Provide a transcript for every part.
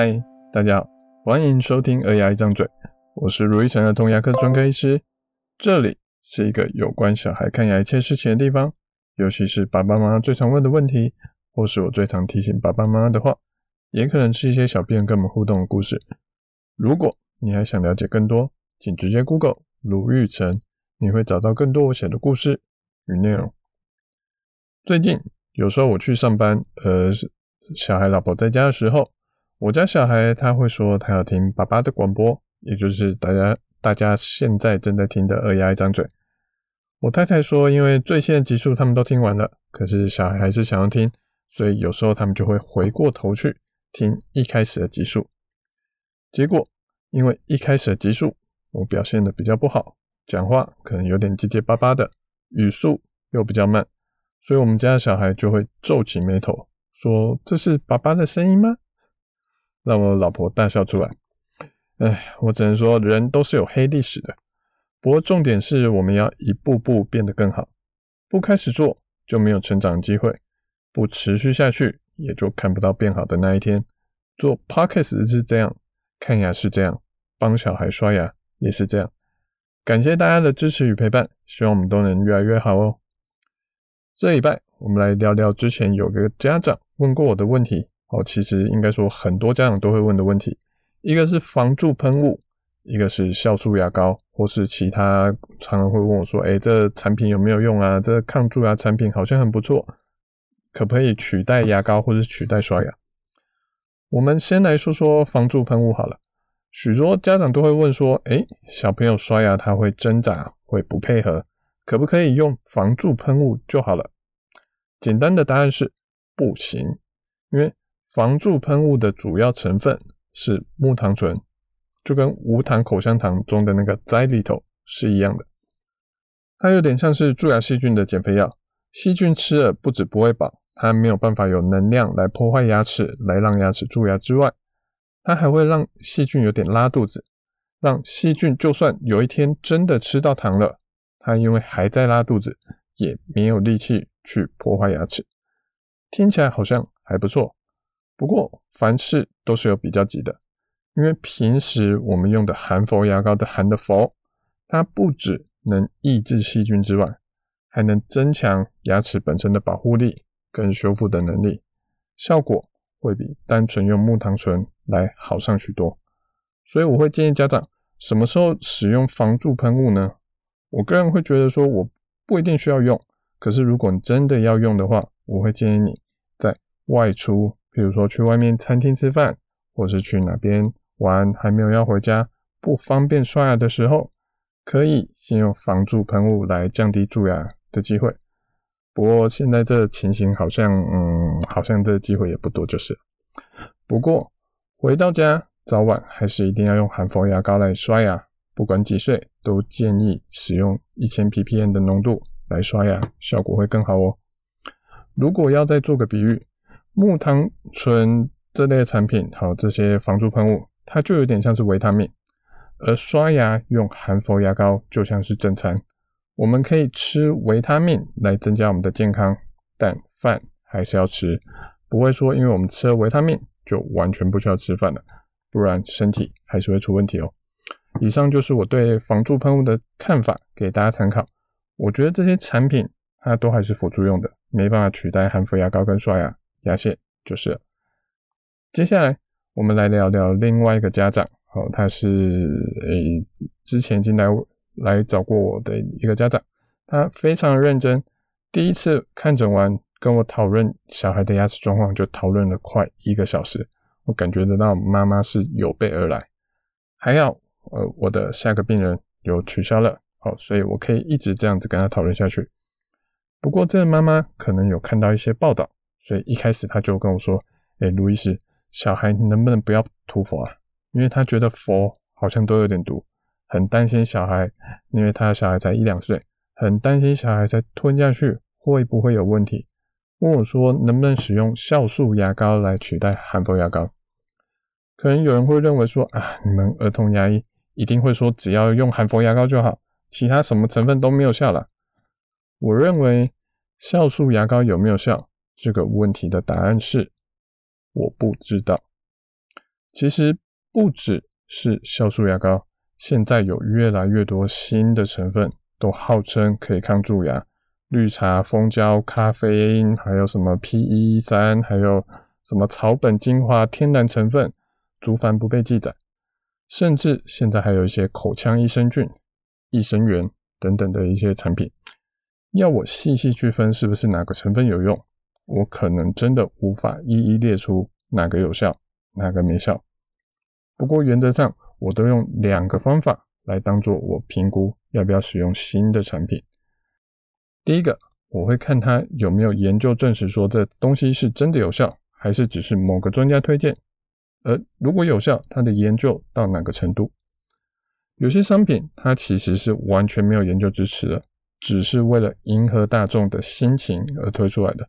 嗨，大家好，欢迎收听《儿牙一张嘴》，我是如意成儿童牙科专科医师，这里是一个有关小孩看牙一切事情的地方，尤其是爸爸妈妈最常问的问题，或是我最常提醒爸爸妈妈的话，也可能是一些小病人跟我们互动的故事。如果你还想了解更多，请直接 Google 卢玉成，你会找到更多我写的故事与内容。最近有时候我去上班，呃，小孩老婆在家的时候，我家小孩他会说他要听爸爸的广播，也就是大家大家现在正在听的二丫一张嘴。我太太说，因为最新的集数他们都听完了，可是小孩还是想要听，所以有时候他们就会回过头去听一开始的集数。结果因为一开始的集数我表现的比较不好，讲话可能有点结结巴巴的，语速又比较慢。所以，我们家的小孩就会皱起眉头，说：“这是爸爸的声音吗？”让我老婆大笑出来。哎，我只能说，人都是有黑历史的。不过，重点是我们要一步步变得更好。不开始做，就没有成长机会；不持续下去，也就看不到变好的那一天。做 Podcast 是这样，看牙是这样，帮小孩刷牙也是这样。感谢大家的支持与陪伴，希望我们都能越来越好哦。这礼拜我们来聊聊之前有个家长问过我的问题哦，其实应该说很多家长都会问的问题，一个是防蛀喷雾，一个是酵素牙膏，或是其他常常会问我说，诶，这产品有没有用啊？这抗蛀牙产品好像很不错，可不可以取代牙膏或是取代刷牙？我们先来说说防蛀喷雾好了，许多家长都会问说，诶，小朋友刷牙他会挣扎，会不配合。可不可以用防蛀喷雾就好了？简单的答案是不行，因为防蛀喷雾的主要成分是木糖醇，就跟无糖口香糖中的那个 Xylitol 是一样的。它有点像是蛀牙细菌的减肥药，细菌吃了不止不会饱，它没有办法有能量来破坏牙齿，来让牙齿蛀牙之外，它还会让细菌有点拉肚子，让细菌就算有一天真的吃到糖了。它因为还在拉肚子，也没有力气去破坏牙齿，听起来好像还不错。不过凡事都是有比较级的，因为平时我们用的含氟牙膏的含的氟，它不只能抑制细菌之外，还能增强牙齿本身的保护力跟修复的能力，效果会比单纯用木糖醇来好上许多。所以我会建议家长，什么时候使用防蛀喷雾呢？我个人会觉得说，我不一定需要用。可是如果你真的要用的话，我会建议你在外出，比如说去外面餐厅吃饭，或是去哪边玩，还没有要回家，不方便刷牙的时候，可以先用防蛀喷雾来降低蛀牙的机会。不过现在这情形好像，嗯，好像这机会也不多，就是。不过回到家，早晚还是一定要用含氟牙膏来刷牙。不管几岁，都建议使用一千 ppm 的浓度来刷牙，效果会更好哦。如果要再做个比喻，木糖醇这类产品，好，这些防蛀喷雾，它就有点像是维他命，而刷牙用含氟牙膏就像是正餐。我们可以吃维他命来增加我们的健康，但饭还是要吃，不会说因为我们吃了维他命就完全不需要吃饭了，不然身体还是会出问题哦。以上就是我对防蛀喷雾的看法，给大家参考。我觉得这些产品它都还是辅助用的，没办法取代含氟牙膏跟刷牙、牙线就是。接下来我们来聊聊另外一个家长，哦，他是诶、之前已经来来找过我的一个家长，他非常认真，第一次看诊完跟我讨论小孩的牙齿状况，就讨论了快一个小时。我感觉得到妈妈是有备而来，还要。呃，我的下个病人有取消了，好，所以我可以一直这样子跟他讨论下去。不过这妈妈可能有看到一些报道，所以一开始他就跟我说：“哎、欸，卢医师，小孩能不能不要涂氟啊？因为他觉得氟好像都有点毒，很担心小孩，因为他的小孩才一两岁，很担心小孩再吞下去会不会有问题。问我说能不能使用酵素牙膏来取代含氟牙膏？可能有人会认为说啊，你们儿童牙医。一定会说，只要用含氟牙膏就好，其他什么成分都没有效了。我认为酵素牙膏有没有效，这个问题的答案是我不知道。其实不只是酵素牙膏，现在有越来越多新的成分都号称可以抗蛀牙，绿茶、蜂胶、咖啡因，还有什么 PE 三，还有什么草本精华、天然成分，族繁不被记载。甚至现在还有一些口腔益生菌、益生元等等的一些产品，要我细细区分是不是哪个成分有用，我可能真的无法一一列出哪个有效，哪个没效。不过原则上，我都用两个方法来当做我评估要不要使用新的产品。第一个，我会看它有没有研究证实说这东西是真的有效，还是只是某个专家推荐。而如果有效，它的研究到哪个程度？有些商品它其实是完全没有研究支持的，只是为了迎合大众的心情而推出来的。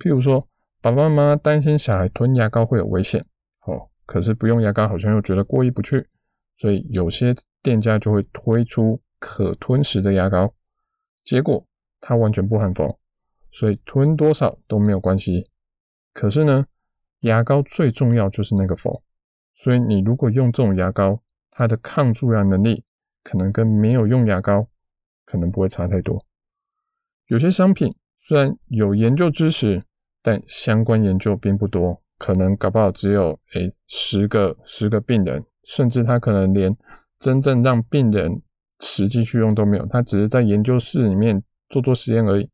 譬如说，爸爸妈妈担心小孩吞牙膏会有危险，哦，可是不用牙膏好像又觉得过意不去，所以有些店家就会推出可吞食的牙膏，结果它完全不含氟，所以吞多少都没有关系。可是呢，牙膏最重要就是那个氟，所以你如果用这种牙膏，它的抗蛀牙能力可能跟没有用牙膏可能不会差太多。有些商品虽然有研究支持，但相关研究并不多，可能搞不好只有诶十个十个病人，甚至他可能连真正让病人实际去用都没有，他只是在研究室里面做做实验而已。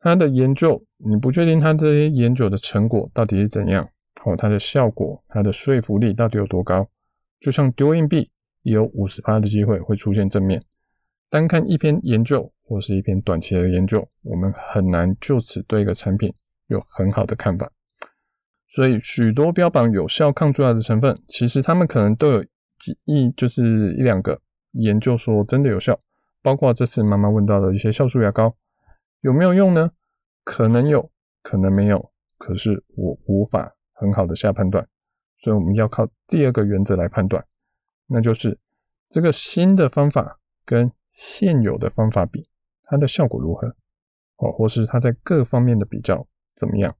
他的研究，你不确定他这些研究的成果到底是怎样，哦，它的效果，它的说服力到底有多高？就像丢硬币，也有五十趴的机会会出现正面。单看一篇研究或是一篇短期的研究，我们很难就此对一个产品有很好的看法。所以，许多标榜有效抗蛀牙的成分，其实他们可能都有几亿，就是一两个研究说真的有效，包括这次妈妈问到的一些酵素牙膏。有没有用呢？可能有，可能没有。可是我无法很好的下判断，所以我们要靠第二个原则来判断，那就是这个新的方法跟现有的方法比，它的效果如何？哦，或是它在各方面的比较怎么样？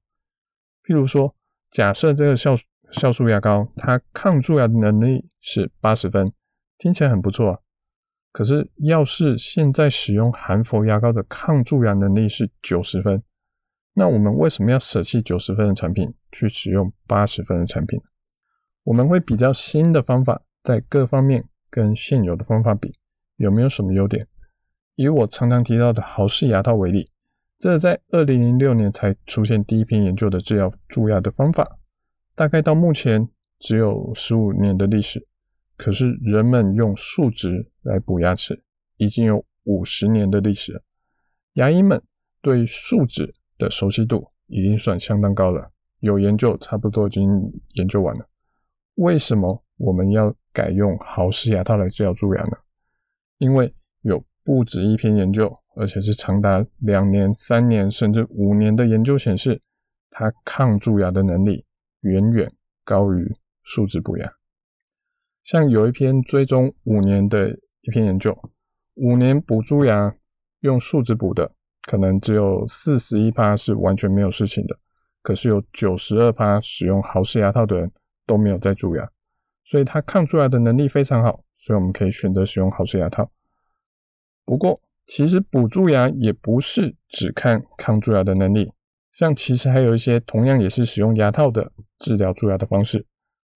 譬如说，假设这个酵酵素牙膏它抗蛀牙的能力是八十分，听起来很不错啊。可是，要是现在使用含氟牙膏的抗蛀牙能力是九十分，那我们为什么要舍弃九十分的产品去使用八十分的产品？我们会比较新的方法在各方面跟现有的方法比有没有什么优点。以我常常提到的豪氏牙套为例，这在二零零六年才出现第一篇研究的治疗蛀牙的方法，大概到目前只有十五年的历史。可是人们用树脂来补牙齿已经有五十年的历史了，牙医们对树脂的熟悉度已经算相当高了。有研究差不多已经研究完了。为什么我们要改用豪氏牙套来治疗蛀牙呢？因为有不止一篇研究，而且是长达两年、三年甚至五年的研究显示，它抗蛀牙的能力远远高于树脂补牙。像有一篇追踪五年的一篇研究，五年补蛀牙用树脂补的，可能只有四十一趴是完全没有事情的，可是有九十二趴使用豪氏牙套的人都没有再蛀牙，所以它抗蛀牙的能力非常好，所以我们可以选择使用豪氏牙套。不过，其实补蛀牙也不是只看抗蛀牙的能力，像其实还有一些同样也是使用牙套的治疗蛀牙的方式，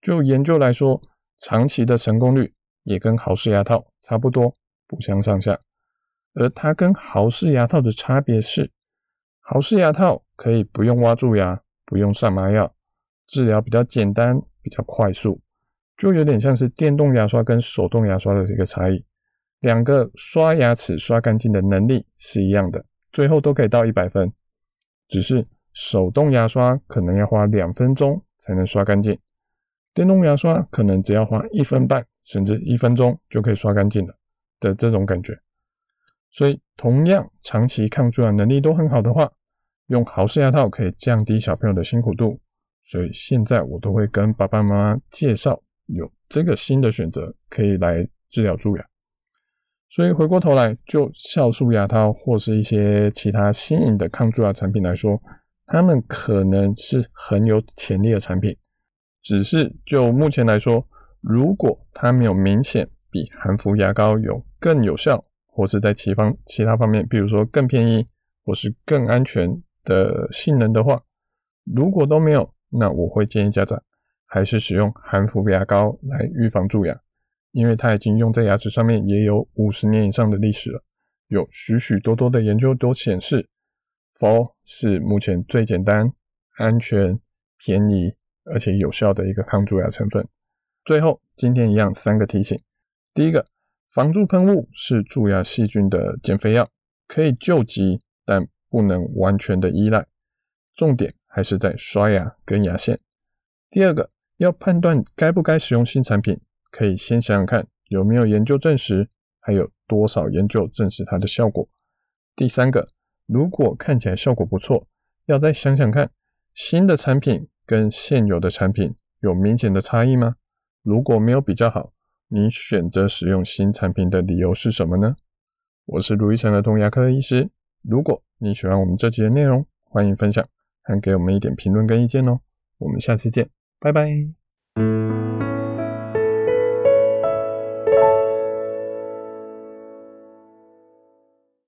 就研究来说。长期的成功率也跟豪氏牙套差不多，不相上下。而它跟豪氏牙套的差别是，豪氏牙套可以不用挖蛀牙，不用上麻药，治疗比较简单，比较快速，就有点像是电动牙刷跟手动牙刷的这个差异。两个刷牙齿刷干净的能力是一样的，最后都可以到一百分，只是手动牙刷可能要花两分钟才能刷干净。电动牙刷可能只要花一分半，甚至一分钟就可以刷干净了的这种感觉。所以，同样长期抗蛀牙能力都很好的话，用豪氏牙套可以降低小朋友的辛苦度。所以现在我都会跟爸爸妈妈介绍有这个新的选择，可以来治疗蛀牙。所以回过头来，就酵素牙套或是一些其他新颖的抗蛀牙产品来说，它们可能是很有潜力的产品。只是就目前来说，如果它没有明显比含氟牙膏有更有效，或是在其方其他方面，比如说更便宜或是更安全的性能的话，如果都没有，那我会建议家长还是使用含氟牙膏来预防蛀牙，因为它已经用在牙齿上面也有五十年以上的历史了，有许许多多的研究都显示，氟是目前最简单、安全、便宜而且有效的一个抗蛀牙成分。最后，今天一样三个提醒：第一个，防蛀喷雾是蛀牙细菌的减肥药，可以救急，但不能完全的依赖，重点还是在刷牙跟牙线。第二个，要判断该不该使用新产品，可以先想想看有没有研究证实，还有多少研究证实它的效果。第三个，如果看起来效果不错，要再想想看新的产品跟现有的产品有明显的差异吗？如果没有比较好，你选择使用新产品的理由是什么呢？我是卢医生的儿童牙科医师。如果你喜欢我们这集的内容，欢迎分享，还给我们一点评论跟意见哦。我们下次见，拜拜。